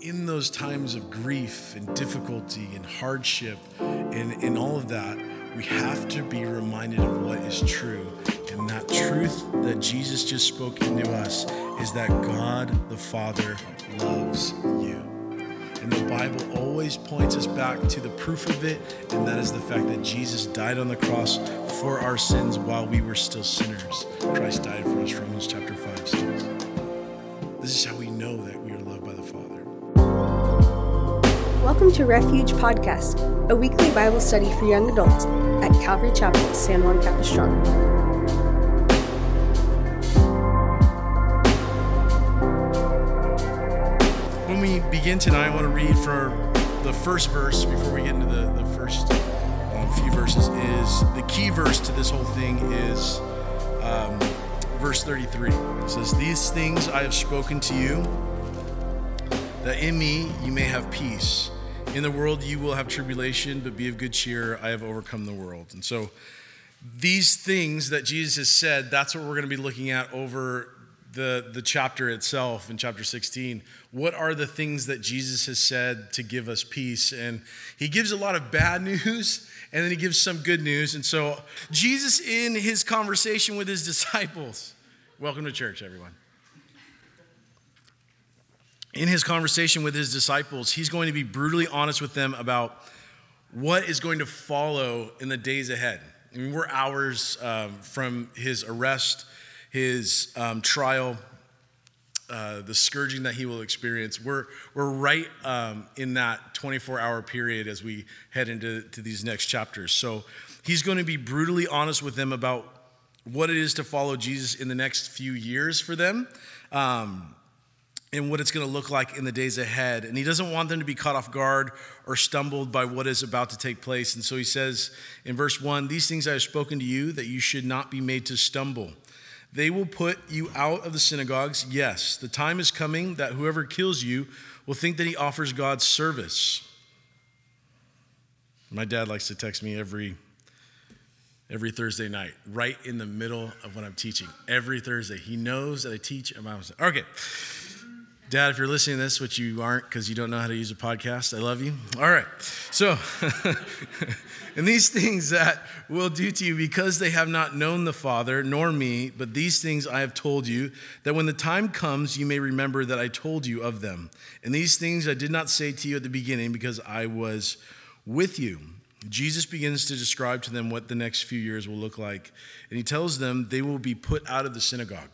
in those times of grief and difficulty and hardship and, and all of that, we have to be reminded of what is true. And that truth that Jesus just spoke into us is that God the Father loves you. And the Bible always points us back to the proof of it, and that is the fact that Jesus died on the cross for our sins while we were still sinners. Christ died for us, Romans chapter 5 says. This is how we know that Welcome to Refuge Podcast, a weekly Bible study for young adults at Calvary Chapel, San Juan Capistrano. When we begin tonight, I want to read for the first verse before we get into the, the first um, few verses. Is the key verse to this whole thing is um, verse 33. It says, These things I have spoken to you, that in me you may have peace. In the world you will have tribulation, but be of good cheer. I have overcome the world. And so, these things that Jesus has said, that's what we're going to be looking at over the, the chapter itself in chapter 16. What are the things that Jesus has said to give us peace? And he gives a lot of bad news and then he gives some good news. And so, Jesus, in his conversation with his disciples, welcome to church, everyone. In his conversation with his disciples, he's going to be brutally honest with them about what is going to follow in the days ahead. I mean, we're hours um, from his arrest his um, trial, uh, the scourging that he will experience. We're, we're right um, in that 24 hour period as we head into to these next chapters. So he's going to be brutally honest with them about what it is to follow Jesus in the next few years for them. Um, and what it's going to look like in the days ahead. And he doesn't want them to be caught off guard or stumbled by what is about to take place. And so he says in verse 1 These things I have spoken to you that you should not be made to stumble. They will put you out of the synagogues. Yes, the time is coming that whoever kills you will think that he offers God service. My dad likes to text me every every Thursday night, right in the middle of when I'm teaching. Every Thursday. He knows that I teach. Okay. Dad, if you're listening to this, which you aren't because you don't know how to use a podcast, I love you. All right. So, and these things that will do to you because they have not known the Father nor me, but these things I have told you, that when the time comes, you may remember that I told you of them. And these things I did not say to you at the beginning because I was with you. Jesus begins to describe to them what the next few years will look like. And he tells them they will be put out of the synagogue.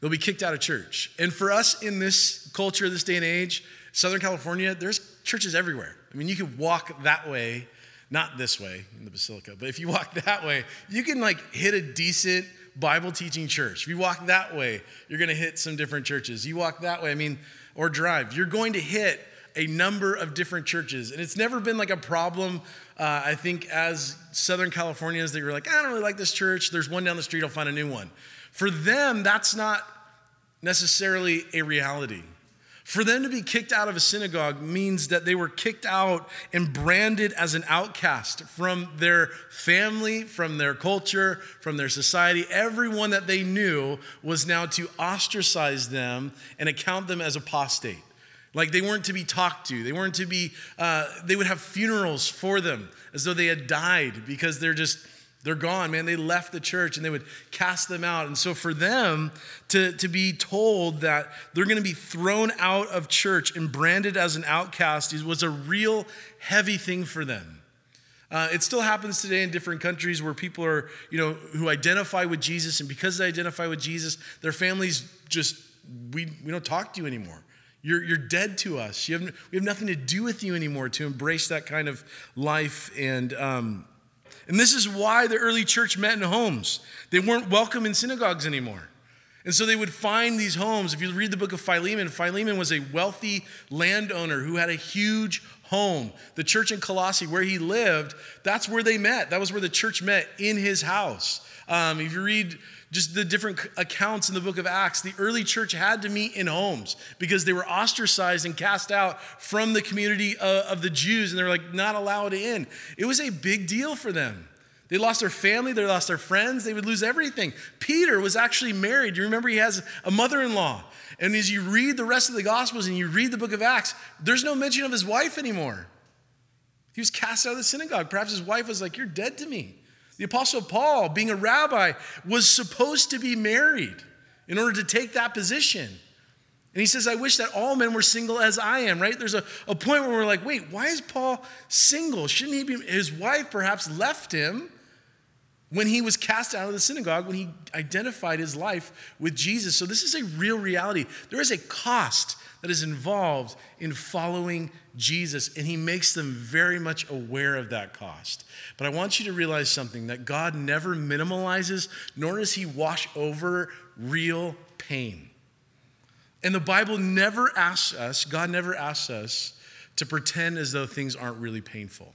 They'll be kicked out of church. And for us in this culture, this day and age, Southern California, there's churches everywhere. I mean, you could walk that way, not this way in the Basilica, but if you walk that way, you can like hit a decent Bible teaching church. If you walk that way, you're going to hit some different churches. You walk that way, I mean, or drive, you're going to hit a number of different churches. And it's never been like a problem, uh, I think, as Southern Californians that you're like, I don't really like this church. There's one down the street, I'll find a new one. For them, that's not necessarily a reality. For them to be kicked out of a synagogue means that they were kicked out and branded as an outcast from their family, from their culture, from their society. Everyone that they knew was now to ostracize them and account them as apostate. Like they weren't to be talked to. They weren't to be, uh, they would have funerals for them as though they had died because they're just they're gone, man. They left the church and they would cast them out. And so for them to, to be told that they're going to be thrown out of church and branded as an outcast was a real heavy thing for them. Uh, it still happens today in different countries where people are, you know, who identify with Jesus, and because they identify with Jesus, their families just, we, we don't talk to you anymore. You're, you're dead to us. You have, we have nothing to do with you anymore to embrace that kind of life. And, um, and this is why the early church met in homes. They weren't welcome in synagogues anymore. And so they would find these homes. If you read the book of Philemon, Philemon was a wealthy landowner who had a huge home. The church in Colossae, where he lived, that's where they met. That was where the church met, in his house. Um, if you read just the different accounts in the book of Acts, the early church had to meet in homes because they were ostracized and cast out from the community of, uh, of the Jews and they were like not allowed in. It was a big deal for them. They lost their family, they lost their friends, they would lose everything. Peter was actually married. You remember he has a mother in law. And as you read the rest of the Gospels and you read the book of Acts, there's no mention of his wife anymore. He was cast out of the synagogue. Perhaps his wife was like, You're dead to me. The Apostle Paul, being a rabbi, was supposed to be married in order to take that position. And he says, I wish that all men were single as I am, right? There's a, a point where we're like, wait, why is Paul single? Shouldn't he be? His wife perhaps left him when he was cast out of the synagogue, when he identified his life with Jesus. So this is a real reality. There is a cost that is involved in following Jesus, and he makes them very much aware of that cost. But I want you to realize something that God never minimalizes, nor does he wash over real pain. And the Bible never asks us, God never asks us to pretend as though things aren't really painful.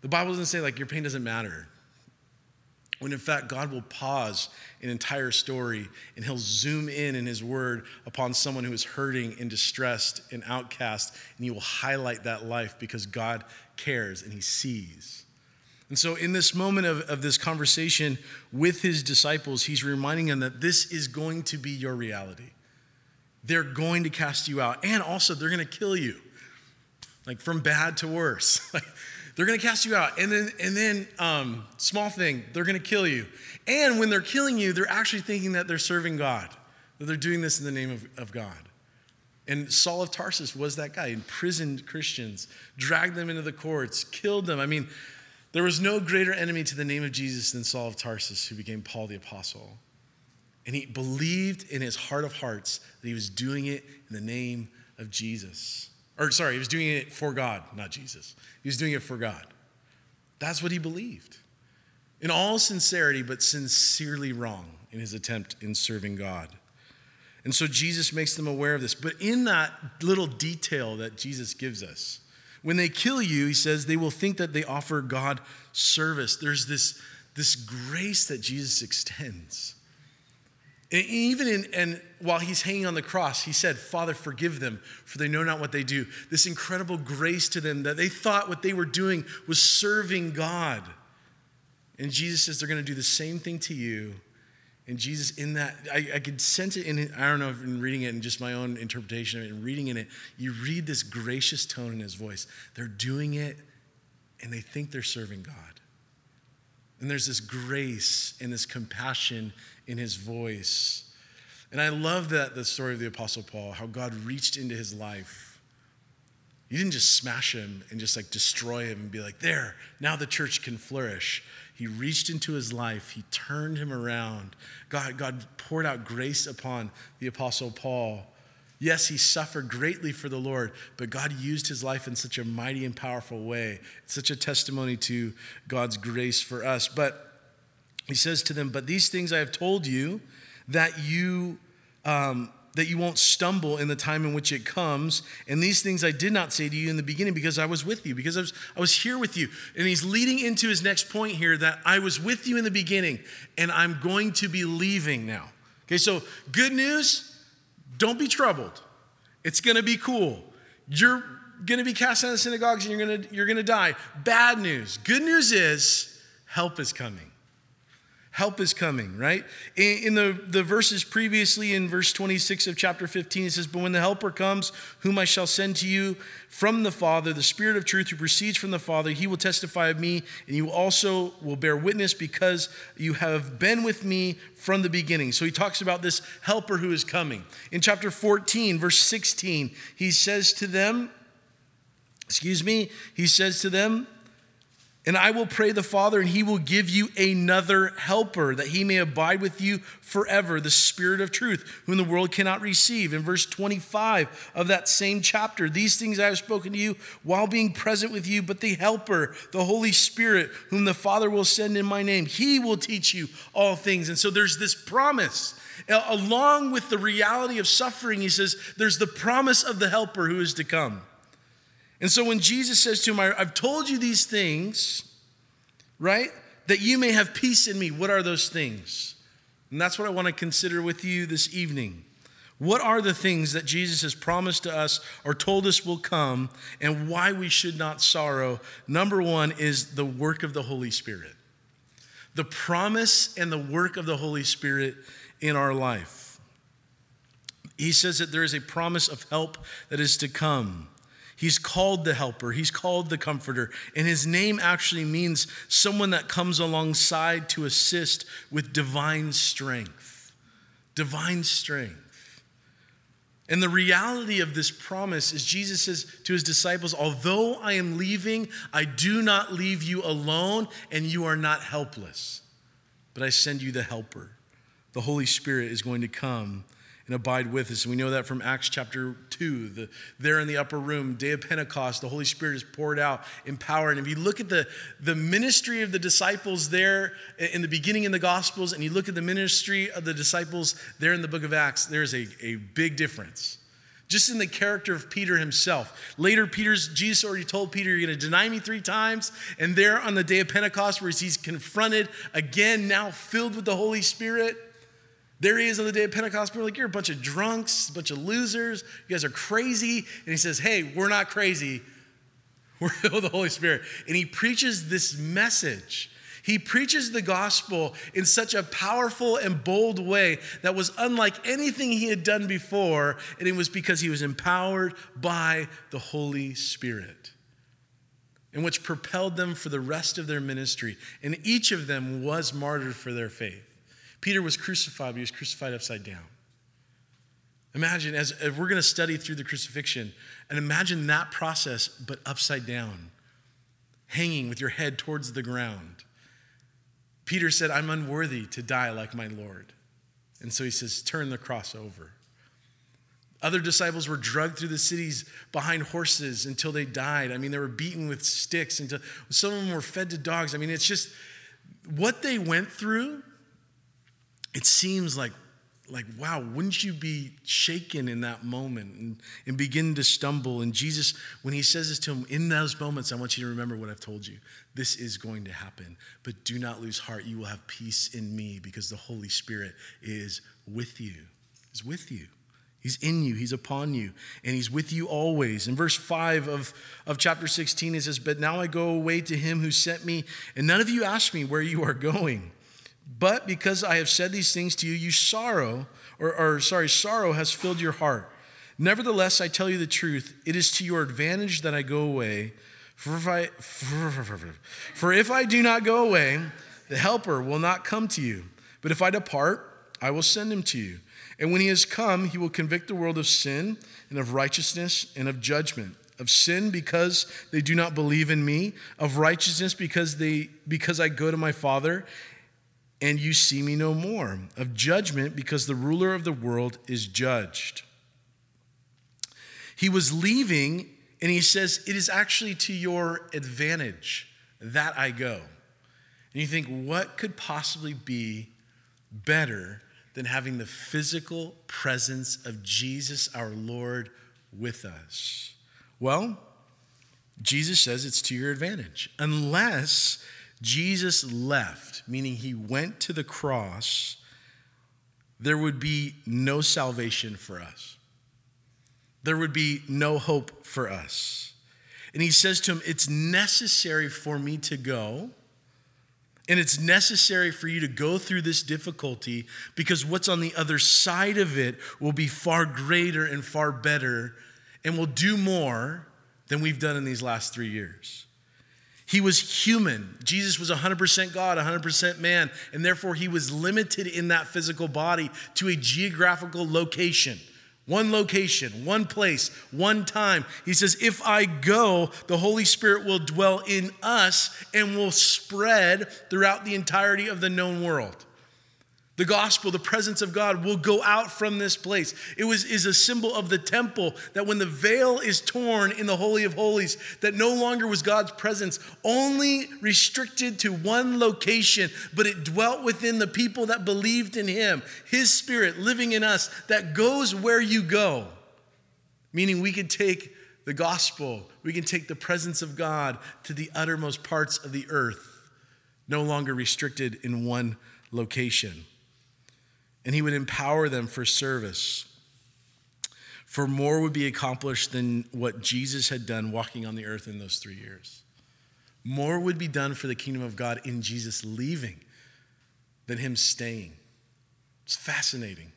The Bible doesn't say, like, your pain doesn't matter. When in fact, God will pause an entire story and he'll zoom in in his word upon someone who is hurting and distressed and outcast, and he will highlight that life because God cares and he sees. And so, in this moment of, of this conversation with his disciples, he's reminding them that this is going to be your reality. They're going to cast you out, and also they're going to kill you, like from bad to worse. they're going to cast you out, and then and then um, small thing, they're going to kill you. And when they're killing you, they're actually thinking that they're serving God, that they're doing this in the name of, of God. And Saul of Tarsus was that guy, imprisoned Christians, dragged them into the courts, killed them. I mean, there was no greater enemy to the name of Jesus than Saul of Tarsus, who became Paul the Apostle. And he believed in his heart of hearts that he was doing it in the name of Jesus. Or, sorry, he was doing it for God, not Jesus. He was doing it for God. That's what he believed. In all sincerity, but sincerely wrong in his attempt in serving God. And so Jesus makes them aware of this. But in that little detail that Jesus gives us, when they kill you, he says, they will think that they offer God service. There's this, this grace that Jesus extends. And even in, and while he's hanging on the cross, he said, Father, forgive them, for they know not what they do. This incredible grace to them that they thought what they were doing was serving God. And Jesus says they're going to do the same thing to you. And Jesus, in that, I, I could sense it in, I don't know if in reading it and just my own interpretation of it and reading in it, you read this gracious tone in his voice. They're doing it and they think they're serving God. And there's this grace and this compassion in his voice. And I love that the story of the Apostle Paul, how God reached into his life. He didn't just smash him and just like destroy him and be like, there, now the church can flourish. He reached into his life, he turned him around. God, God poured out grace upon the Apostle Paul. Yes, he suffered greatly for the Lord, but God used his life in such a mighty and powerful way. It's such a testimony to God's grace for us. But he says to them, But these things I have told you that you. Um, that you won't stumble in the time in which it comes. And these things I did not say to you in the beginning because I was with you, because I was, I was here with you. And he's leading into his next point here that I was with you in the beginning and I'm going to be leaving now. Okay, so good news don't be troubled. It's gonna be cool. You're gonna be cast out of the synagogues and you're gonna, you're gonna die. Bad news. Good news is help is coming. Help is coming, right? In, the, the verses previously, in verse 26 of chapter 15, it says, But when the Helper comes, whom I shall send to you from the Father, the Spirit of truth who proceeds from the Father, he will testify of me, and you also will bear witness because you have been with me from the beginning. So he talks about this Helper who is coming. In chapter 14, verse 16, he says to them, Excuse me, he says to them, and I will pray the Father, and he will give you another helper, that he may abide with you forever, the Spirit of truth, whom the world cannot receive. In verse 25 of that same chapter, these things I have spoken to you while being present with you, but the helper, the Holy Spirit, whom the Father will send in my name, he will teach you all things. And so there's this promise. Along with the reality of suffering, he says, there's the promise of the helper who is to come. And so when Jesus says to him, I've told you these things, right, that you may have peace in me, what are those things? And that's what I want to consider with you this evening. What are the things that Jesus has promised to us or told us will come and why we should not sorrow? Number one is the work of the Holy Spirit. The promise and the work of the Holy Spirit in our life. He says that there is a promise of help that is to come. He's called the helper, he's called the comforter, and his name actually means someone that comes alongside to assist with divine strength. Divine strength. And the reality of this promise is Jesus says to his disciples, Although I am leaving, I do not leave you alone, and you are not helpless. But I send you the helper. The Holy Spirit is going to come and abide with us. And we know that from Acts chapter 2. The, there in the upper room, day of Pentecost, the Holy Spirit is poured out in power. And if you look at the, the ministry of the disciples there in the beginning in the Gospels, and you look at the ministry of the disciples there in the book of Acts, there's a, a big difference. Just in the character of Peter himself. Later, Peter's Jesus already told Peter, You're going to deny me three times. And there on the day of Pentecost, where he's confronted again, now filled with the Holy Spirit, there he is on the day of Pentecost. Are like, You're a bunch of drunks, a bunch of losers. You guys are crazy. And he says, Hey, we're not crazy. We're filled with the Holy Spirit. And he preaches this message. He preaches the gospel in such a powerful and bold way that was unlike anything he had done before. And it was because he was empowered by the Holy Spirit, and which propelled them for the rest of their ministry. And each of them was martyred for their faith. Peter was crucified, but he was crucified upside down. Imagine, as, as we're going to study through the crucifixion, and imagine that process, but upside down, hanging with your head towards the ground. Peter said, I'm unworthy to die like my Lord. And so he says, Turn the cross over. Other disciples were drugged through the cities behind horses until they died. I mean, they were beaten with sticks until some of them were fed to dogs. I mean, it's just what they went through it seems like like wow wouldn't you be shaken in that moment and, and begin to stumble? And jesus when he says this to him in those moments i want you to remember what i've told you. This is going to happen but do not lose heart. You will have peace in me because the holy spirit is with you. Is with you. He's in you, He's upon you, and He's with you always. In verse 5 of, of chapter 16, it says, But now I go away to Him who sent me, and none of you ask me where you are going. But because I have said these things to you, you sorrow, or, or sorry, sorrow has filled your heart. Nevertheless, I tell you the truth, it is to your advantage that I go away. For if I, for if I do not go away, the Helper will not come to you. But if I depart, I will send him to you. And when he has come, he will convict the world of sin and of righteousness and of judgment. Of sin because they do not believe in me, of righteousness because they because I go to my Father and you see me no more, of judgment, because the ruler of the world is judged. He was leaving, and he says, It is actually to your advantage that I go. And you think, what could possibly be better than having the physical presence of Jesus our Lord with us? Well, Jesus says it's to your advantage, unless Jesus left, meaning he went to the cross, there would be no salvation for us. There would be no hope for us. And he says to him, It's necessary for me to go. And it's necessary for you to go through this difficulty because what's on the other side of it will be far greater and far better and will do more than we've done in these last three years. He was human. Jesus was 100% God, 100% man, and therefore he was limited in that physical body to a geographical location. One location, one place, one time. He says, If I go, the Holy Spirit will dwell in us and will spread throughout the entirety of the known world. The gospel, the presence of God will go out from this place. It was is a symbol of the temple that when the veil is torn in the holy of holies, that no longer was God's presence only restricted to one location, but it dwelt within the people that believed in him. His spirit living in us that goes where you go. Meaning we could take the gospel, we can take the presence of God to the uttermost parts of the earth, no longer restricted in one location and he would empower them for service. For more would be accomplished than what Jesus had done walking on the earth in those three years. More would be done for the kingdom of God in Jesus leaving than him staying. It's fascinating.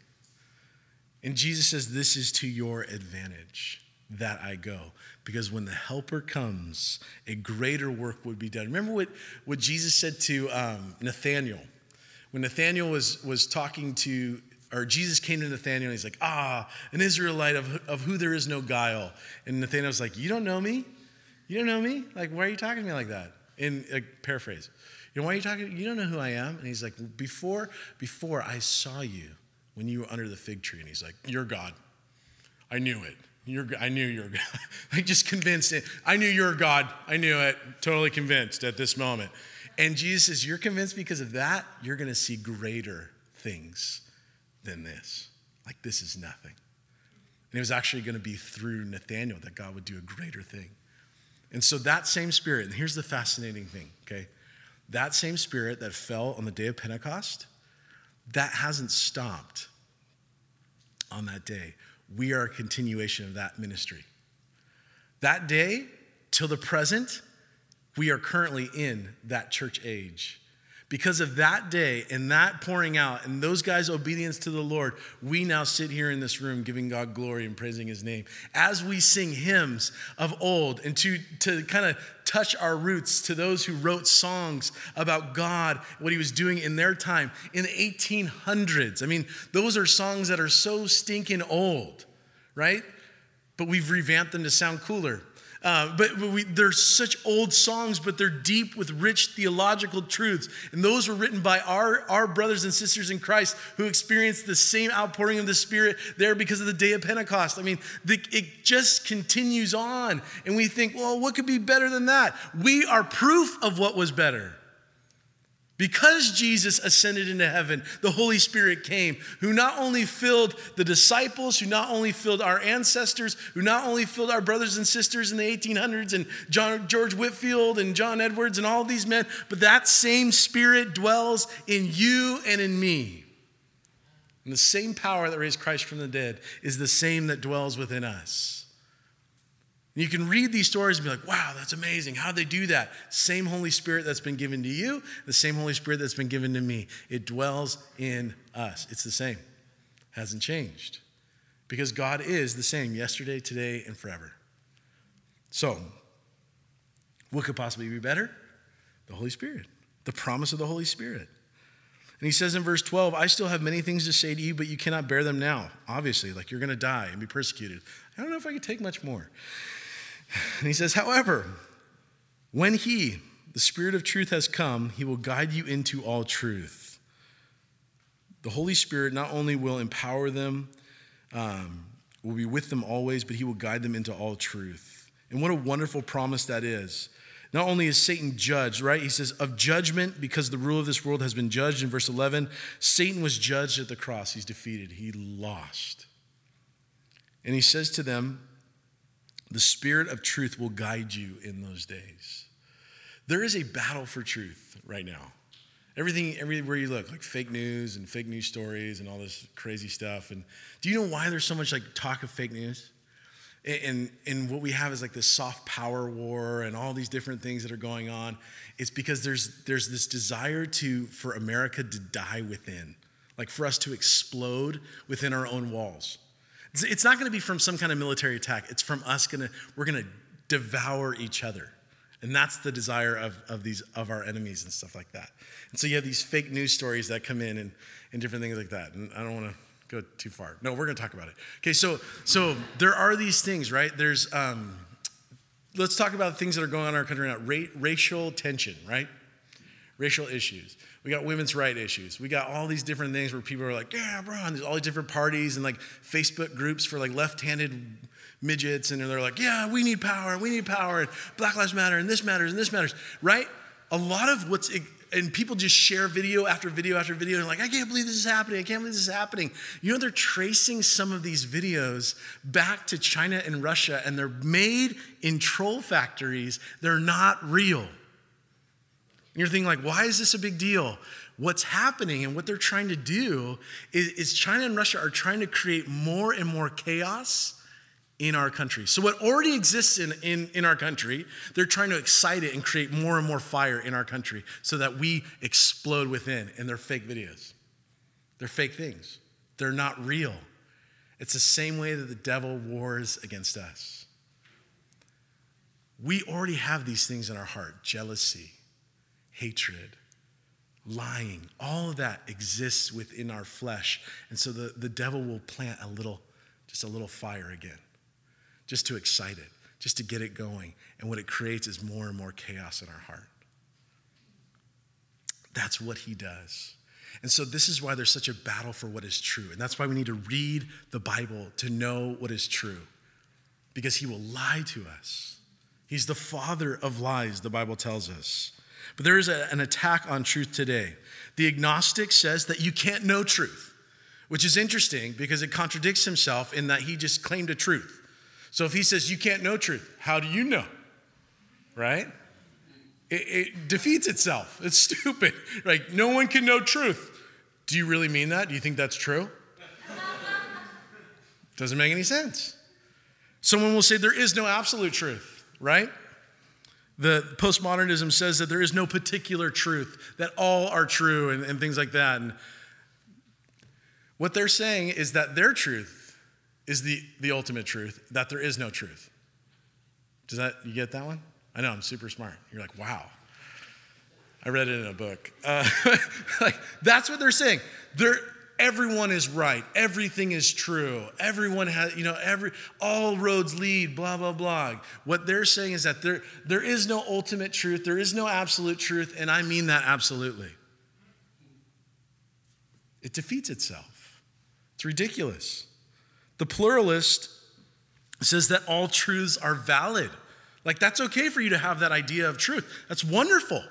And Jesus says, This is to your advantage that I go. Because when the helper comes, a greater work would be done. Remember what, what Jesus said to um, Nathaniel? When Nathaniel was, was talking to, or Jesus came to Nathaniel and he's like, Ah, an Israelite of, of who there is no guile. And Nathaniel was like, You don't know me? You don't know me? Like, why are you talking to me like that? In like, paraphrase. You know, why are you talking? You don't know who I am? And he's like, before, before I saw you when you were under the fig tree. And he's like, You're God. I knew it. You're, I knew you're God. I just convinced it. I knew you were God. I knew it. Totally convinced at this moment. And Jesus says, You're convinced because of that, you're going to see greater things than this. Like, this is nothing. And it was actually going to be through Nathaniel that God would do a greater thing. And so that same spirit, and here's the fascinating thing, okay? That same spirit that fell on the day of Pentecost, that hasn't stopped on that day. We are a continuation of that ministry. That day till the present, we are currently in that church age. Because of that day and that pouring out and those guys' obedience to the Lord, we now sit here in this room giving God glory and praising his name. As we sing hymns of old and to, to kind of touch our roots to those who wrote songs about God, what he was doing in their time in the 1800s. I mean, those are songs that are so stinking old, right? But we've revamped them to sound cooler. Uh, but we, they're such old songs, but they're deep with rich theological truths. And those were written by our, our brothers and sisters in Christ who experienced the same outpouring of the Spirit there because of the day of Pentecost. I mean, the, it just continues on. And we think, well, what could be better than that? We are proof of what was better. Because Jesus ascended into heaven, the Holy Spirit came, who not only filled the disciples, who not only filled our ancestors, who not only filled our brothers and sisters in the 1800s and John, George Whitefield and John Edwards and all these men, but that same Spirit dwells in you and in me. And the same power that raised Christ from the dead is the same that dwells within us. You can read these stories and be like, wow, that's amazing. How'd they do that? Same Holy Spirit that's been given to you, the same Holy Spirit that's been given to me. It dwells in us. It's the same, hasn't changed. Because God is the same yesterday, today, and forever. So, what could possibly be better? The Holy Spirit, the promise of the Holy Spirit. And he says in verse 12, I still have many things to say to you, but you cannot bear them now. Obviously, like you're going to die and be persecuted. I don't know if I could take much more. And he says, However, when he, the Spirit of truth, has come, he will guide you into all truth. The Holy Spirit not only will empower them, um, will be with them always, but he will guide them into all truth. And what a wonderful promise that is. Not only is Satan judged, right? He says, of judgment, because the rule of this world has been judged in verse 11. Satan was judged at the cross. He's defeated, he lost. And he says to them, the Spirit of truth will guide you in those days. There is a battle for truth right now. Everything, everywhere you look, like fake news and fake news stories and all this crazy stuff. And do you know why there's so much like talk of fake news? And, and what we have is like this soft power war and all these different things that are going on. It's because there's, there's this desire to, for America to die within, like for us to explode within our own walls. It's not going to be from some kind of military attack. It's from us going to, we're going to devour each other. And that's the desire of, of these of our enemies and stuff like that. And so you have these fake news stories that come in and, and different things like that. And I don't want to go too far. No, we're going to talk about it. Okay, so so there are these things, right? There's um, let's talk about things that are going on in our country now. Ra- racial tension, right? Racial issues. We got women's right issues. We got all these different things where people are like, yeah, bro, and there's all these different parties and like Facebook groups for like left-handed midgets, and they're like, yeah, we need power, we need power, and Black Lives Matter, and this matters, and this matters, right? A lot of what's and people just share video after video after video and like i can't believe this is happening i can't believe this is happening you know they're tracing some of these videos back to china and russia and they're made in troll factories they're not real you're thinking, like, why is this a big deal? What's happening and what they're trying to do is, is China and Russia are trying to create more and more chaos in our country. So, what already exists in, in, in our country, they're trying to excite it and create more and more fire in our country so that we explode within. And they're fake videos, they're fake things, they're not real. It's the same way that the devil wars against us. We already have these things in our heart jealousy, hatred, lying. All of that exists within our flesh. And so the, the devil will plant a little, just a little fire again, just to excite it, just to get it going. And what it creates is more and more chaos in our heart. That's what he does. And so, this is why there's such a battle for what is true. And that's why we need to read the Bible to know what is true, because he will lie to us. He's the father of lies, the Bible tells us. But there is a, an attack on truth today. The agnostic says that you can't know truth, which is interesting because it contradicts himself in that he just claimed a truth. So if he says you can't know truth, how do you know? Right? It, it defeats itself. It's stupid. Like, no one can know truth. Do you really mean that? Do you think that's true? Doesn't make any sense. Someone will say there is no absolute truth, right? The postmodernism says that there is no particular truth, that all are true and, and things like that. And what they're saying is that their truth is the, the ultimate truth, that there is no truth. Does that, you get that one? I know, I'm super smart. You're like, wow. I read it in a book. Uh, like, that's what they're saying. They're, everyone is right. Everything is true. Everyone has, you know, every all roads lead, blah, blah, blah. What they're saying is that there, there is no ultimate truth, there is no absolute truth, and I mean that absolutely. It defeats itself. It's ridiculous. The pluralist says that all truths are valid. Like, that's okay for you to have that idea of truth. That's wonderful.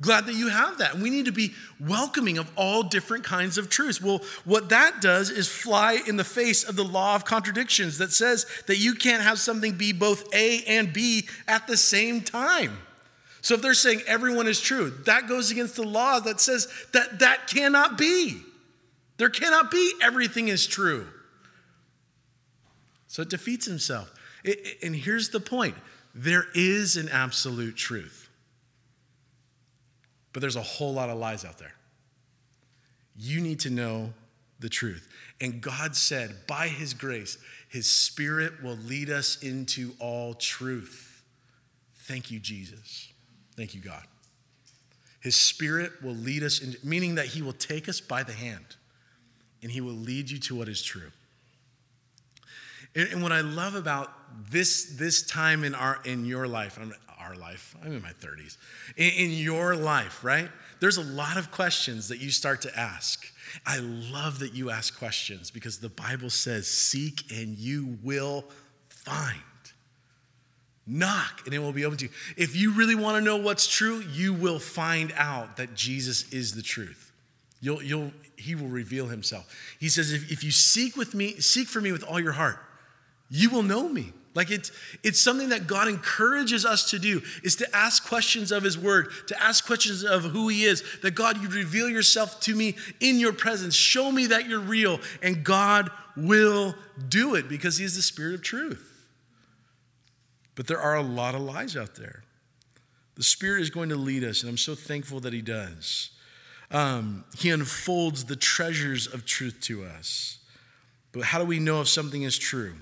Glad that you have that. We need to be welcoming of all different kinds of truths. Well, what that does is fly in the face of the law of contradictions that says that you can't have something be both A and B at the same time. So if they're saying everyone is true, that goes against the law that says that that cannot be. There cannot be everything is true. So it defeats himself. It, and here's the point there is an absolute truth. But there's a whole lot of lies out there. You need to know the truth. And God said, by His grace, His Spirit will lead us into all truth. Thank you, Jesus. Thank you, God. His Spirit will lead us, in, meaning that He will take us by the hand and He will lead you to what is true. And, and what I love about this, this time in, our, in your life, I'm, our life, I'm in my 30s, in, in your life, right? There's a lot of questions that you start to ask. I love that you ask questions because the Bible says, Seek and you will find. Knock and it will be open to you. If you really want to know what's true, you will find out that Jesus is the truth. You'll, you'll, he will reveal himself. He says, if, if you seek with me, seek for me with all your heart, you will know me. Like it's, it's something that God encourages us to do is to ask questions of his word, to ask questions of who he is, that God, you reveal yourself to me in your presence. Show me that you're real. And God will do it because he is the spirit of truth. But there are a lot of lies out there. The spirit is going to lead us, and I'm so thankful that he does. Um, he unfolds the treasures of truth to us. But how do we know if something is true?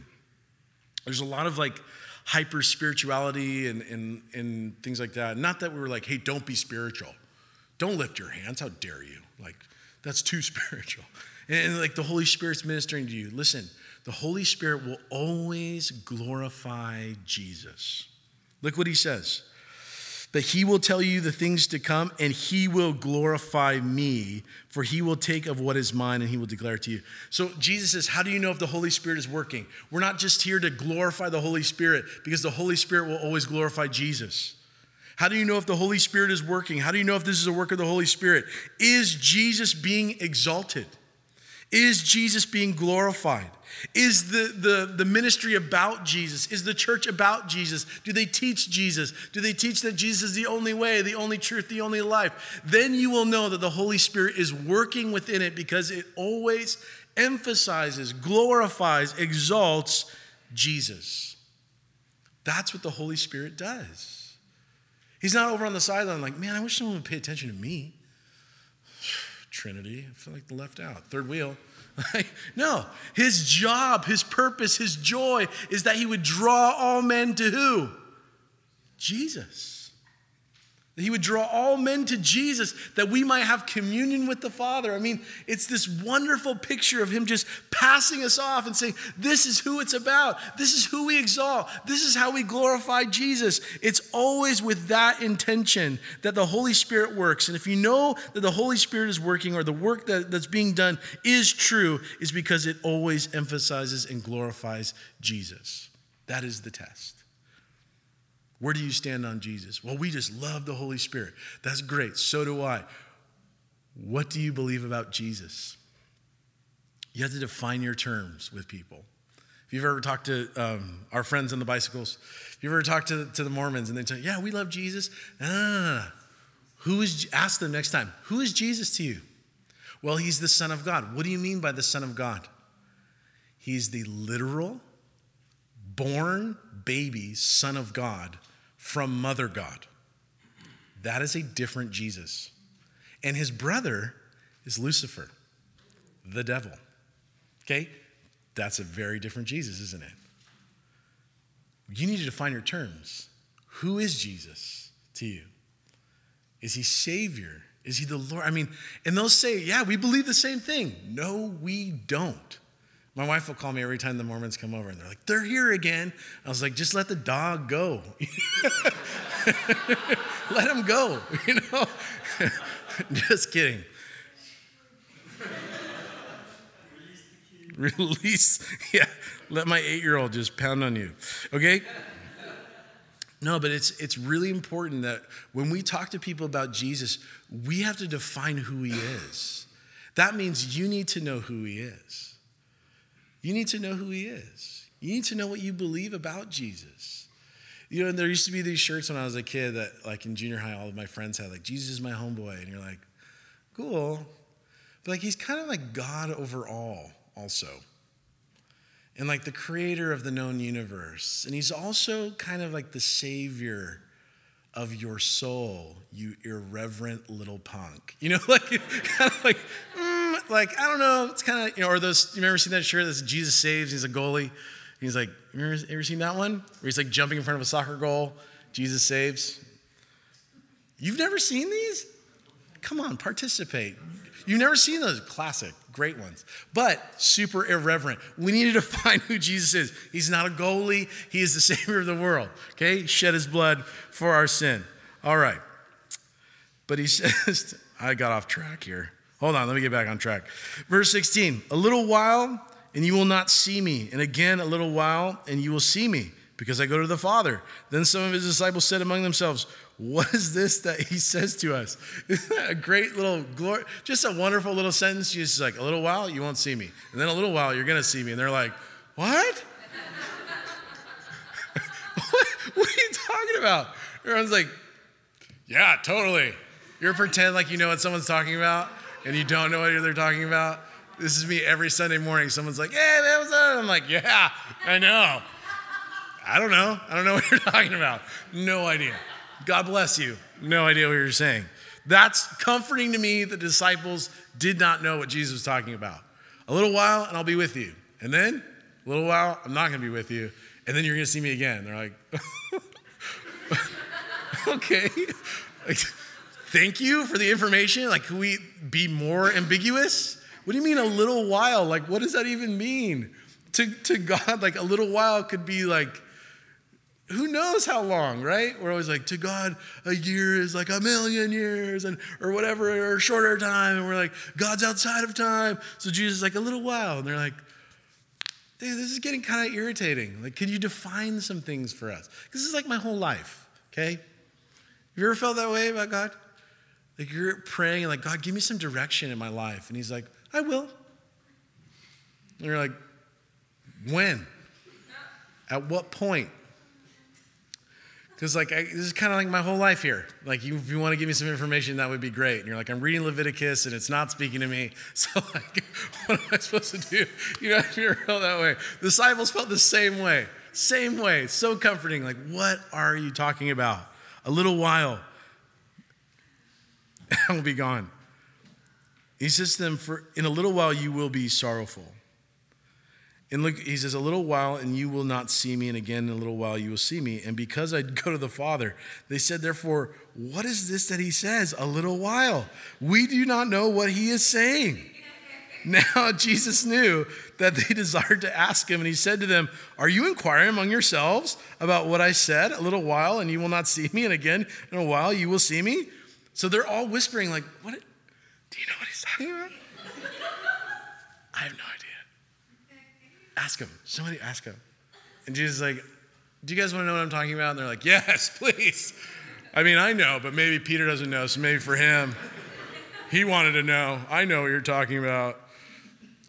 There's a lot of like hyper spirituality and, and, and things like that. Not that we were like, hey, don't be spiritual. Don't lift your hands. How dare you? Like, that's too spiritual. And, and like the Holy Spirit's ministering to you. Listen, the Holy Spirit will always glorify Jesus. Look what he says that he will tell you the things to come and he will glorify me, for he will take of what is mine and he will declare it to you. So Jesus says, How do you know if the Holy Spirit is working? We're not just here to glorify the Holy Spirit because the Holy Spirit will always glorify Jesus. How do you know if the Holy Spirit is working? How do you know if this is a work of the Holy Spirit? Is Jesus being exalted? Is Jesus being glorified? Is the, the, the ministry about Jesus? Is the church about Jesus? Do they teach Jesus? Do they teach that Jesus is the only way, the only truth, the only life? Then you will know that the Holy Spirit is working within it because it always emphasizes, glorifies, exalts Jesus. That's what the Holy Spirit does. He's not over on the sideline like, man, I wish someone would pay attention to me. Trinity, I feel like the left out. Third wheel. no, his job, his purpose, his joy is that he would draw all men to who? Jesus. That he would draw all men to Jesus, that we might have communion with the Father. I mean, it's this wonderful picture of him just passing us off and saying, This is who it's about. This is who we exalt. This is how we glorify Jesus. It's always with that intention that the Holy Spirit works. And if you know that the Holy Spirit is working or the work that, that's being done is true, is because it always emphasizes and glorifies Jesus. That is the test. Where do you stand on Jesus? Well, we just love the Holy Spirit. That's great. So do I. What do you believe about Jesus? You have to define your terms with people. If you've ever talked to um, our friends on the bicycles, if you've ever talked to, to the Mormons and they tell you, yeah, we love Jesus. No. Who is, ask them next time, who is Jesus to you? Well, he's the Son of God. What do you mean by the Son of God? He's the literal, born baby Son of God from Mother God. That is a different Jesus. And his brother is Lucifer, the devil. Okay? That's a very different Jesus, isn't it? You need to define your terms. Who is Jesus to you? Is he Savior? Is he the Lord? I mean, and they'll say, yeah, we believe the same thing. No, we don't. My wife will call me every time the Mormons come over and they're like, they're here again. I was like, just let the dog go. let him go, you know? just kidding. Release, yeah, let my eight year old just pound on you, okay? No, but it's, it's really important that when we talk to people about Jesus, we have to define who he is. That means you need to know who he is. You need to know who he is. You need to know what you believe about Jesus. You know, and there used to be these shirts when I was a kid that, like in junior high, all of my friends had, like, Jesus is my homeboy. And you're like, cool. But, like, he's kind of like God over all, also. And, like, the creator of the known universe. And he's also kind of like the savior of your soul, you irreverent little punk. You know, like, kind of like, mm. Like, I don't know. It's kind of, you know, or those, you remember seeing that shirt that's Jesus saves, he's a goalie. He's like, you ever, ever seen that one? Where he's like jumping in front of a soccer goal, Jesus saves. You've never seen these? Come on, participate. You've never seen those classic, great ones, but super irreverent. We need to find who Jesus is. He's not a goalie, he is the Savior of the world. Okay? Shed his blood for our sin. All right. But he says, I got off track here. Hold on, let me get back on track. Verse 16 A little while, and you will not see me. And again, a little while, and you will see me, because I go to the Father. Then some of his disciples said among themselves, What is this that he says to us? A great little, glory, just a wonderful little sentence? He's just like, A little while, you won't see me. And then a little while, you're going to see me. And they're like, What? what? What are you talking about? Everyone's like, Yeah, totally. You're pretend like you know what someone's talking about and you don't know what they're talking about, this is me every Sunday morning. Someone's like, hey, man, what's up? I'm like, yeah, I know. I don't know. I don't know what you're talking about. No idea. God bless you. No idea what you're saying. That's comforting to me. The disciples did not know what Jesus was talking about. A little while, and I'll be with you. And then, a little while, I'm not going to be with you. And then you're going to see me again. They're like, okay. thank you for the information? Like, can we be more ambiguous? What do you mean a little while? Like, what does that even mean? To, to God, like a little while could be like, who knows how long, right? We're always like, to God, a year is like a million years, and or whatever, or shorter time. And we're like, God's outside of time. So Jesus is like, a little while. And they're like, Dude, this is getting kind of irritating. Like, could you define some things for us? Because this is like my whole life, okay? Have you ever felt that way about God? Like you're praying and like, God, give me some direction in my life. And he's like, I will. And you're like, when? At what point? Because like I, this is kind of like my whole life here. Like you, if you want to give me some information, that would be great. And you're like, I'm reading Leviticus and it's not speaking to me. So like, what am I supposed to do? You know, you felt that way. The disciples felt the same way. Same way. So comforting. Like, what are you talking about? A little while, I will be gone. He says to them, For in a little while you will be sorrowful. And look, he says, A little while and you will not see me, and again in a little while you will see me. And because I go to the Father, they said, Therefore, what is this that he says? A little while. We do not know what he is saying. Now Jesus knew that they desired to ask him, and he said to them, Are you inquiring among yourselves about what I said? A little while, and you will not see me, and again in a while you will see me. So they're all whispering, like, What? Do you know what he's talking about? I have no idea. Ask him. Somebody ask him. And Jesus is like, Do you guys want to know what I'm talking about? And they're like, Yes, please. I mean, I know, but maybe Peter doesn't know, so maybe for him, he wanted to know. I know what you're talking about.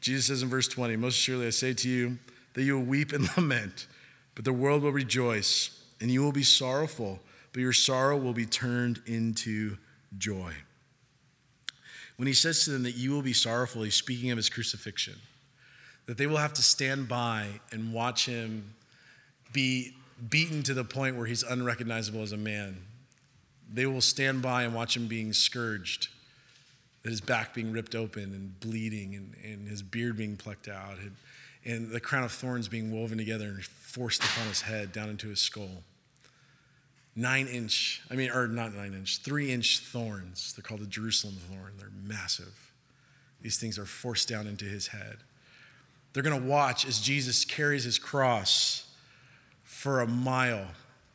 Jesus says in verse 20, Most surely I say to you that you will weep and lament, but the world will rejoice, and you will be sorrowful, but your sorrow will be turned into joy. When he says to them that you will be sorrowful, he's speaking of his crucifixion that they will have to stand by and watch him be beaten to the point where he's unrecognizable as a man. They will stand by and watch him being scourged, his back being ripped open and bleeding, and, and his beard being plucked out, and, and the crown of thorns being woven together and forced upon his head down into his skull. Nine inch, I mean, or not nine inch, three inch thorns. They're called the Jerusalem thorn. They're massive. These things are forced down into his head. They're going to watch as Jesus carries his cross for a mile,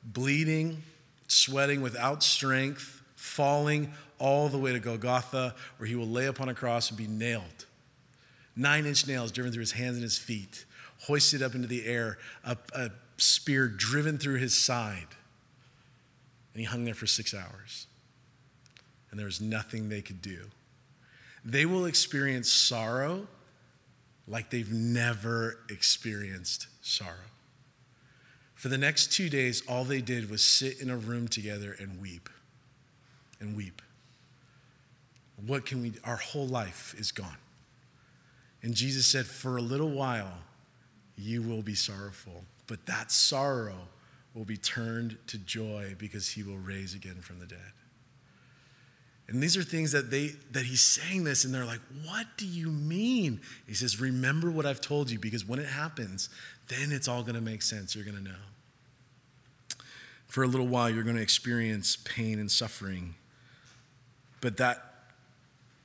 bleeding, sweating without strength, falling all the way to Golgotha, where he will lay upon a cross and be nailed. Nine inch nails driven through his hands and his feet, hoisted up into the air, a, a spear driven through his side. And he hung there for six hours. And there was nothing they could do. They will experience sorrow like they've never experienced sorrow. For the next two days, all they did was sit in a room together and weep and weep. What can we, do? our whole life is gone. And Jesus said, For a little while, you will be sorrowful, but that sorrow will be turned to joy because he will raise again from the dead. And these are things that they that he's saying this and they're like, "What do you mean?" He says, "Remember what I've told you because when it happens, then it's all going to make sense. You're going to know." For a little while you're going to experience pain and suffering. But that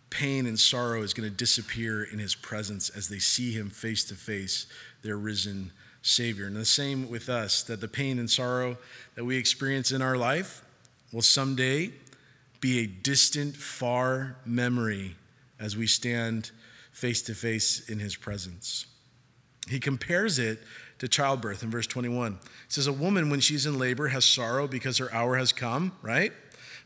pain and sorrow is going to disappear in his presence as they see him face to face, their risen Savior. And the same with us, that the pain and sorrow that we experience in our life will someday be a distant, far memory as we stand face to face in his presence. He compares it to childbirth in verse 21. It says, A woman, when she's in labor, has sorrow because her hour has come, right?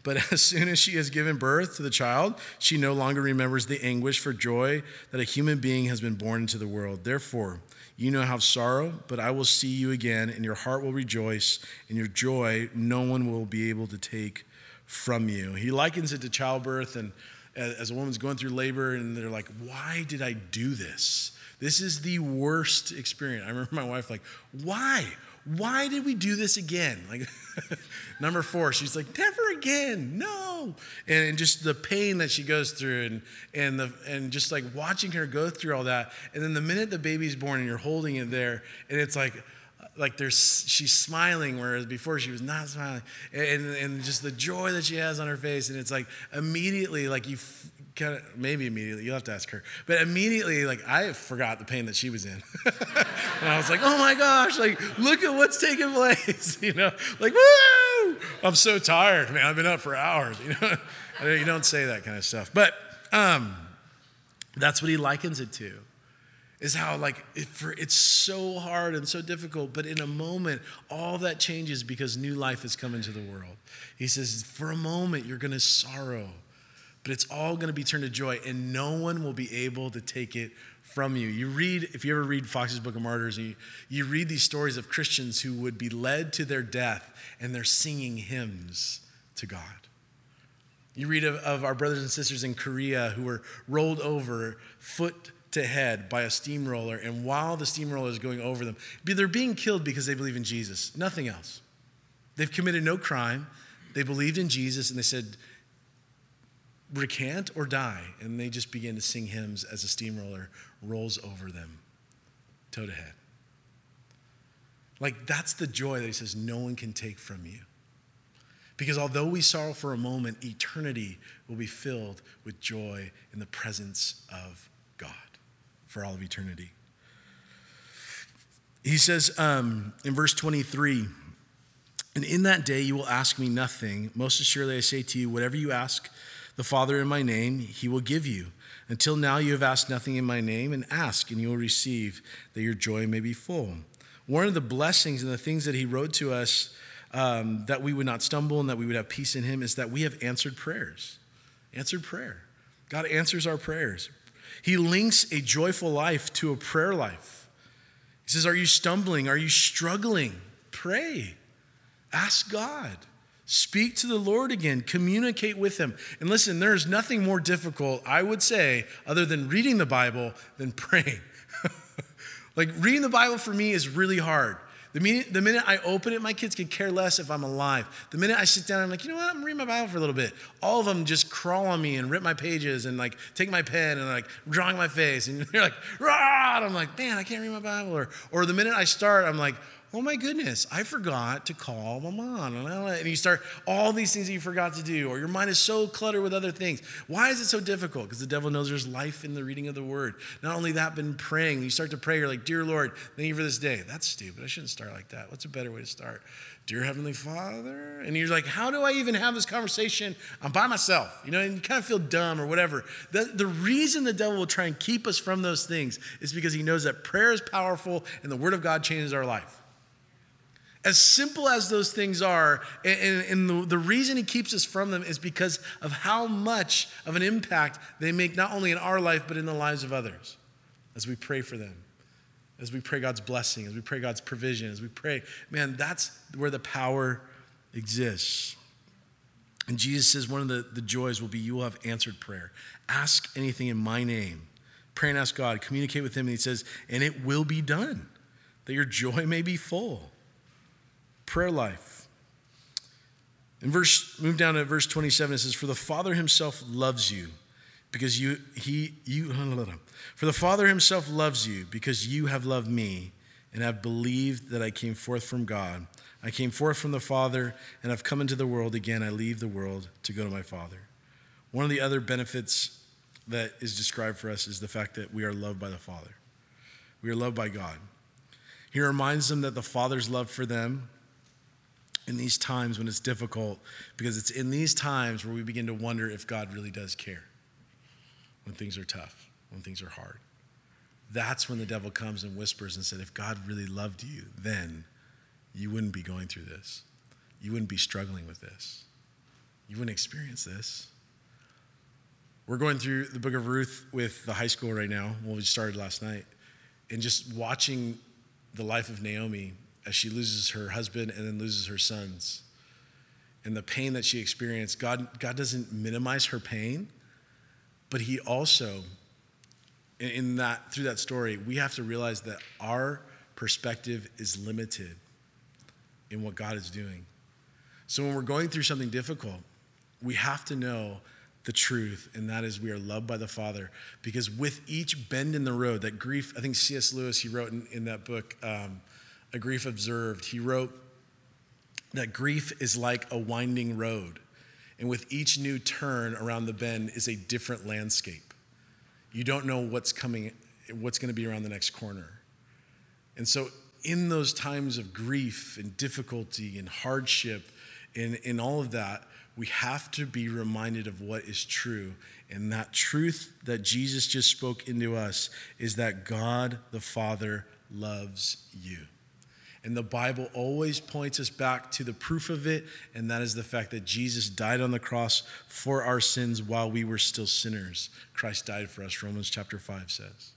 But as soon as she has given birth to the child, she no longer remembers the anguish for joy that a human being has been born into the world. Therefore, you know have sorrow, but I will see you again, and your heart will rejoice, and your joy no one will be able to take from you. He likens it to childbirth and as a woman's going through labor and they're like, why did I do this? This is the worst experience. I remember my wife like, why? Why did we do this again? Like number four, she's like, never again, no. And, and, just the pain that she goes through and and the and just like watching her go through all that. And then the minute the baby's born and you're holding it there, and it's like, like there's she's smiling whereas before she was not smiling and, and just the joy that she has on her face and it's like immediately like you kind of maybe immediately you'll have to ask her. But immediately like i forgot the pain that she was in. And i was like oh my gosh like look at what's taking place you know? Like woo! I'm so tired man. I've been up for hours you know? You don't say that kind of stuff. But um that's what he likens it to is how like it, for, it's so hard and so difficult but in a moment all that changes because new life has come into the world. He says for a moment you're going to sorrow but it's all going to be turned to joy and no one will be able to take it from you. You read, if you ever read Foxe's Book of Martyrs, you, you read these stories of Christians who would be led to their death and they're singing hymns to God. You read of, of our brothers and sisters in Korea who were rolled over foot to head by a steamroller, and while the steamroller is going over them, they're being killed because they believe in Jesus, nothing else. They've committed no crime. They believed in Jesus, and they said, recant or die. And they just begin to sing hymns as a steamroller rolls over them, toe to head. Like, that's the joy that he says no one can take from you. Because although we sorrow for a moment, eternity will be filled with joy in the presence of God for all of eternity. He says um, in verse 23, and in that day you will ask me nothing. Most assuredly, I say to you, whatever you ask the Father in my name, he will give you. Until now, you have asked nothing in my name, and ask, and you will receive, that your joy may be full. One of the blessings and the things that he wrote to us um, that we would not stumble and that we would have peace in him is that we have answered prayers. Answered prayer. God answers our prayers. He links a joyful life to a prayer life. He says, Are you stumbling? Are you struggling? Pray. Ask God. Speak to the Lord again. Communicate with Him. And listen, there's nothing more difficult, I would say, other than reading the Bible, than praying. like, reading the Bible for me is really hard. The minute, the minute I open it, my kids could care less if I'm alive. The minute I sit down, I'm like, you know what? I'm reading my Bible for a little bit. All of them just crawl on me and rip my pages and like take my pen and like drawing my face. And they're like, rah! And I'm like, man, I can't read my Bible. Or, or the minute I start, I'm like, oh my goodness, I forgot to call my mom. And you start all these things that you forgot to do, or your mind is so cluttered with other things. Why is it so difficult? Because the devil knows there's life in the reading of the word. Not only that, but in praying. You start to pray, you're like, Dear Lord, thank you for this day. That's stupid. I shouldn't start like that. What's a better way to start? Dear Heavenly Father. And you're like, how do I even have this conversation? I'm by myself, you know, and you kind of feel dumb or whatever. The, the reason the devil will try and keep us from those things is because he knows that prayer is powerful and the Word of God changes our life. As simple as those things are, and, and the, the, reason he keeps us from them is because of how much of an impact they make, not only in our life, but in the lives of others as we pray for them, as we pray God's blessing, as we pray God's provision, as we pray. Man, that's where the power exists. And Jesus says one of the, the joys will be you will have answered prayer. Ask anything in my name. Pray and ask God. Communicate with Him. And He says, and it will be done, that your joy may be full prayer life. In verse, move down to verse 27, it says, For the Father himself loves you because you, he, you, for the Father himself loves you because you have loved me and have believed that I came forth from God. I came forth from the Father and I've come into the world. Again, I leave the world to go to my Father. One of the other benefits that is described for us is the fact that we are loved by the Father. We are loved by God. He reminds them that the Father's love for them in these times when it's difficult, because it's in these times where we begin to wonder if God really does care. When things are tough, when things are hard. That's when the devil comes and whispers and said, if God really loved you, then you wouldn't be going through this. You wouldn't be struggling with this. You wouldn't experience this. We're going through the book of Ruth with the high school right now. Well, we started last night. And just watching the life of Naomi as she loses her husband and then loses her sons. And the pain that she experienced, God, God doesn't minimize her pain, but He also, in, that through that story, we have to realize that our perspective is limited in what God is doing. So when we're going through something difficult, we have to know the truth, and that is we are loved by the Father. Because with each bend in the road, that grief, I think C.S. Lewis, he wrote in, in that book, um, a Grief Observed, he wrote that grief is like a winding road, and with each new turn around the bend is a different landscape. You don't know what's coming, what's going to be around the next corner. And so, in those times of grief and difficulty and hardship and, and all of that, we have to be reminded of what is true. And that truth that Jesus just spoke into us is that God the Father loves you. And the Bible always points us back to the proof of it, and that is the fact that Jesus died on the cross for our sins while we were still sinners. Christ died for us, Romans chapter 5 says.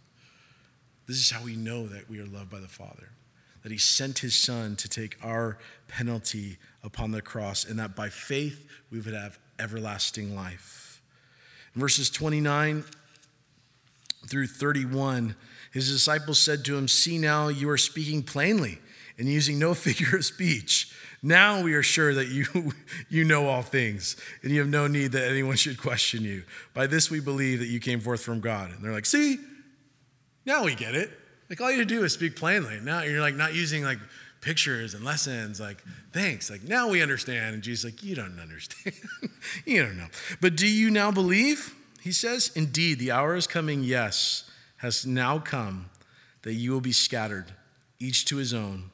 This is how we know that we are loved by the Father. That he sent his son to take our penalty upon the cross, and that by faith we would have everlasting life. In verses 29 through 31, his disciples said to him, See now, you are speaking plainly and using no figure of speech. Now we are sure that you, you know all things, and you have no need that anyone should question you. By this we believe that you came forth from God. And they're like, See, now we get it. Like all you do is speak plainly. Now you're like not using like pictures and lessons. Like, thanks. Like now we understand. And Jesus like, you don't understand. you don't know. But do you now believe? He says, Indeed, the hour is coming, yes, has now come, that you will be scattered, each to his own,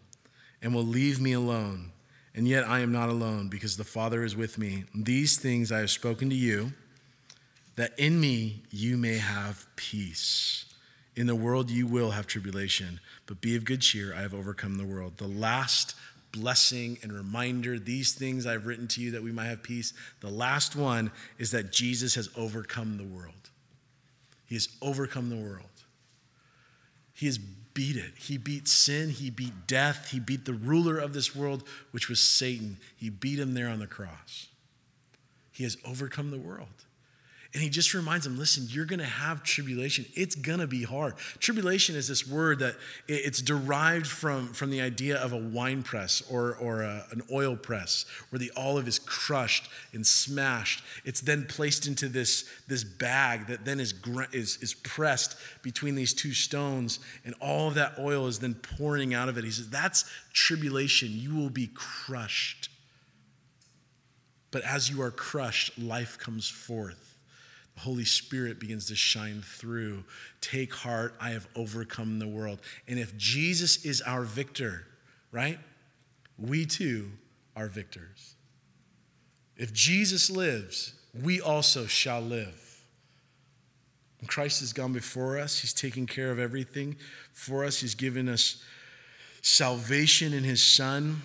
and will leave me alone. And yet I am not alone, because the Father is with me. These things I have spoken to you, that in me you may have peace. In the world you will have tribulation, but be of good cheer. I have overcome the world. The last blessing and reminder, these things I've written to you that we might have peace. The last one is that Jesus has overcome the world. He has overcome the world. He has beat it. He beat sin, he beat death, he beat the ruler of this world, which was Satan. He beat him there on the cross. He has overcome the world. And he just reminds them listen, you're going to have tribulation. It's going to be hard. Tribulation is this word that it's derived from, from the idea of a wine press or, or a, an oil press where the olive is crushed and smashed. It's then placed into this, this bag that then is, is, is pressed between these two stones, and all of that oil is then pouring out of it. He says, That's tribulation. You will be crushed. But as you are crushed, life comes forth. Holy Spirit begins to shine through. Take heart, I have overcome the world. And if Jesus is our victor, right, we too are victors. If Jesus lives, we also shall live. And Christ has gone before us, He's taken care of everything for us, He's given us salvation in His Son.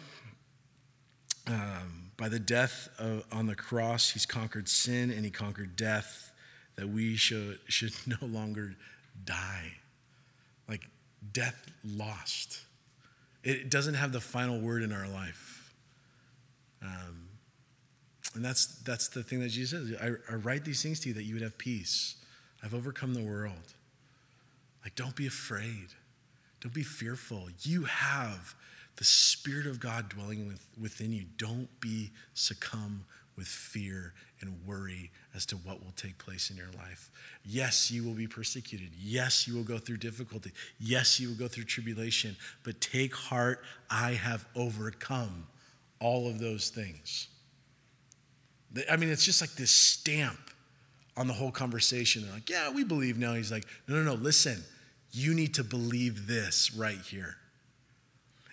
Um, by the death of, on the cross, He's conquered sin and He conquered death that we should, should no longer die. Like death lost. It doesn't have the final word in our life. Um, and that's, that's the thing that Jesus says. I, I write these things to you that you would have peace. I've overcome the world. Like, don't be afraid. Don't be fearful. You have the Spirit of God dwelling with, within you. Don't be succumb with fear and worry as to what will take place in your life. Yes, you will be persecuted. Yes, you will go through difficulty. Yes, you will go through tribulation. But take heart, I have overcome all of those things. I mean, it's just like this stamp on the whole conversation. They're like, yeah, we believe now. He's like, no, no, no, listen, you need to believe this right here.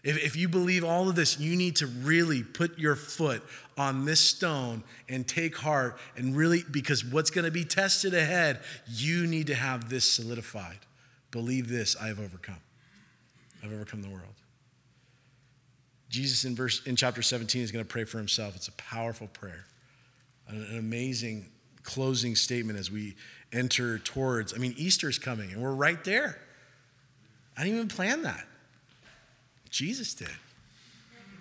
If, if you believe all of this, you need to really put your foot on this stone and take heart and really, because what's going to be tested ahead, you need to have this solidified. Believe this, I have overcome. I've overcome the world. Jesus in verse in chapter 17 is going to pray for himself. It's a powerful prayer. An, an amazing closing statement as we enter towards, I mean, Easter's coming and we're right there. I didn't even plan that. Jesus did.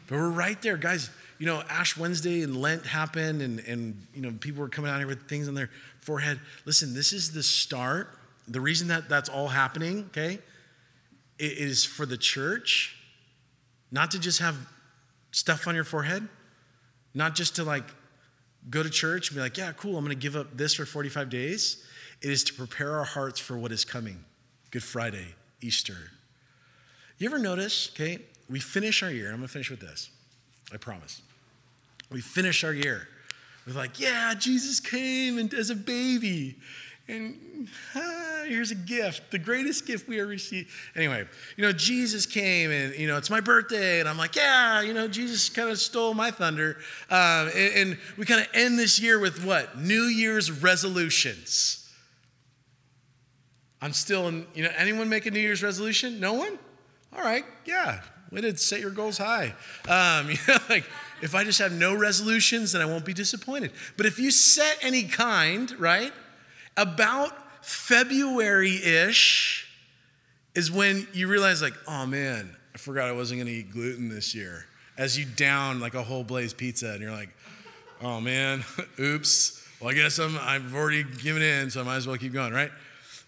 But we're right there, guys. You know, Ash Wednesday and Lent happened, and, and you know, people were coming out here with things on their forehead. Listen, this is the start. The reason that that's all happening, okay, is for the church, not to just have stuff on your forehead, not just to like go to church and be like, yeah, cool, I'm gonna give up this for 45 days. It is to prepare our hearts for what is coming Good Friday, Easter, you ever notice, okay, we finish our year, I'm gonna finish with this, I promise. We finish our year with like, yeah, Jesus came and as a baby, and ah, here's a gift, the greatest gift we ever received. Anyway, you know, Jesus came and, you know, it's my birthday, and I'm like, yeah, you know, Jesus kind of stole my thunder. Um, and, and we kind of end this year with what? New Year's resolutions. I'm still in, you know, anyone make a New Year's resolution? No one? All right, yeah, way to set your goals high. Um, you know, like if I just have no resolutions, then I won't be disappointed. But if you set any kind, right, about February ish, is when you realize, like, oh man, I forgot I wasn't to eat gluten this year. As you down like a whole blaze pizza, and you're like, oh man, oops. Well, I guess I'm, I've already given in, so I might as well keep going, right?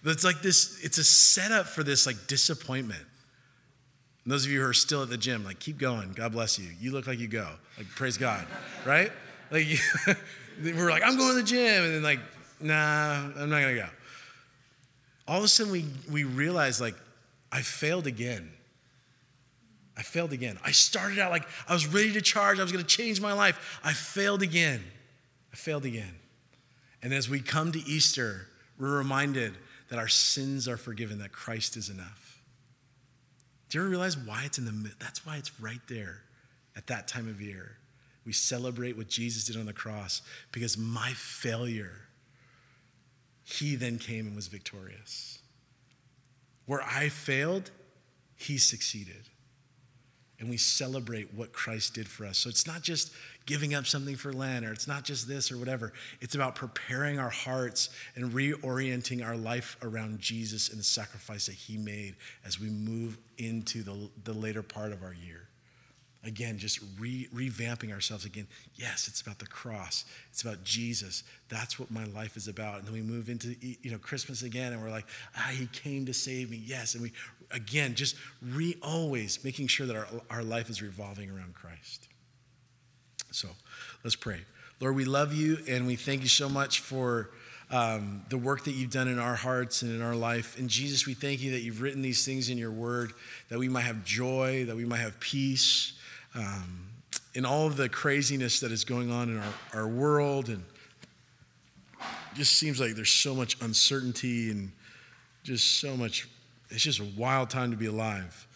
It's like this, it's a setup for this like disappointment. And those of you who are still at the gym, like, keep going. God bless you. You look like you go. Like, praise God, right? Like, we're like, I'm going to the gym. And then, like, nah, I'm not going to go. All of a sudden, we, we realize, like, I failed again. I failed again. I started out like I was ready to charge. I was going to change my life. I failed again. I failed again. And as we come to Easter, we're reminded that our sins are forgiven, that Christ is enough. Do you ever realize why it's in the That's why it's right there at that time of year. We celebrate what Jesus did on the cross because my failure, he then came and was victorious. Where I failed, he succeeded and we celebrate what Christ did for us. So it's not just giving up something for Lent or it's not just this or whatever. It's about preparing our hearts and reorienting our life around Jesus and the sacrifice that he made as we move into the, the later part of our year. Again, just re, revamping ourselves again. Yes, it's about the cross. It's about Jesus. That's what my life is about. And then we move into you know Christmas again, and we're like, ah, He came to save me. Yes, and we again just re always making sure that our, our life is revolving around Christ. So, let's pray. Lord, we love you, and we thank you so much for. Um, the work that you've done in our hearts and in our life. And Jesus, we thank you that you've written these things in your word, that we might have joy, that we might have peace, um, in all of the craziness that is going on in our, our world and just seems like there's so much uncertainty and just so much it's just a wild time to be alive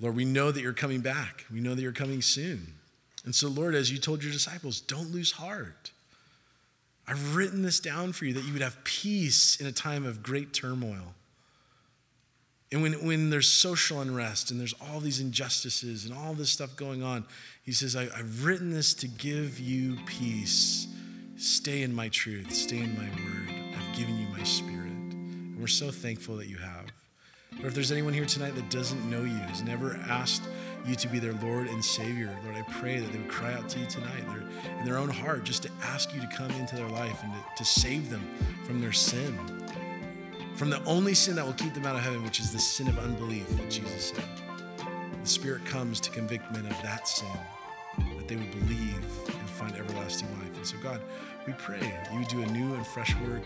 lord we know that you're coming back we know that you're coming soon and so lord as you told your disciples don't lose heart i've written this down for you that you would have peace in a time of great turmoil and when, when there's social unrest and there's all these injustices and all this stuff going on, he says, I, have written this to give you peace. Stay in my truth, stay in my word. I've given you my spirit. And we're so thankful that you have. Or if there's anyone here tonight that doesn't know you, has never asked you to be their Lord and Savior, Lord, I pray that they would cry out to you tonight in their own heart just to ask you to come into their life and to, to save them from their sin from the only sin that will keep them out of heaven, which is the sin of unbelief that Jesus said. The Spirit comes to convict men of that sin, that they would believe and find everlasting life. And so, God, we pray you do a new and fresh work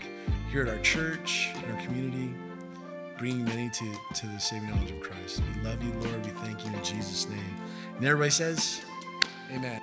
here at our church, in our community, bringing many to, to the saving knowledge of Christ. We love you, Lord. We thank you in Jesus' name. And everybody says, Amen.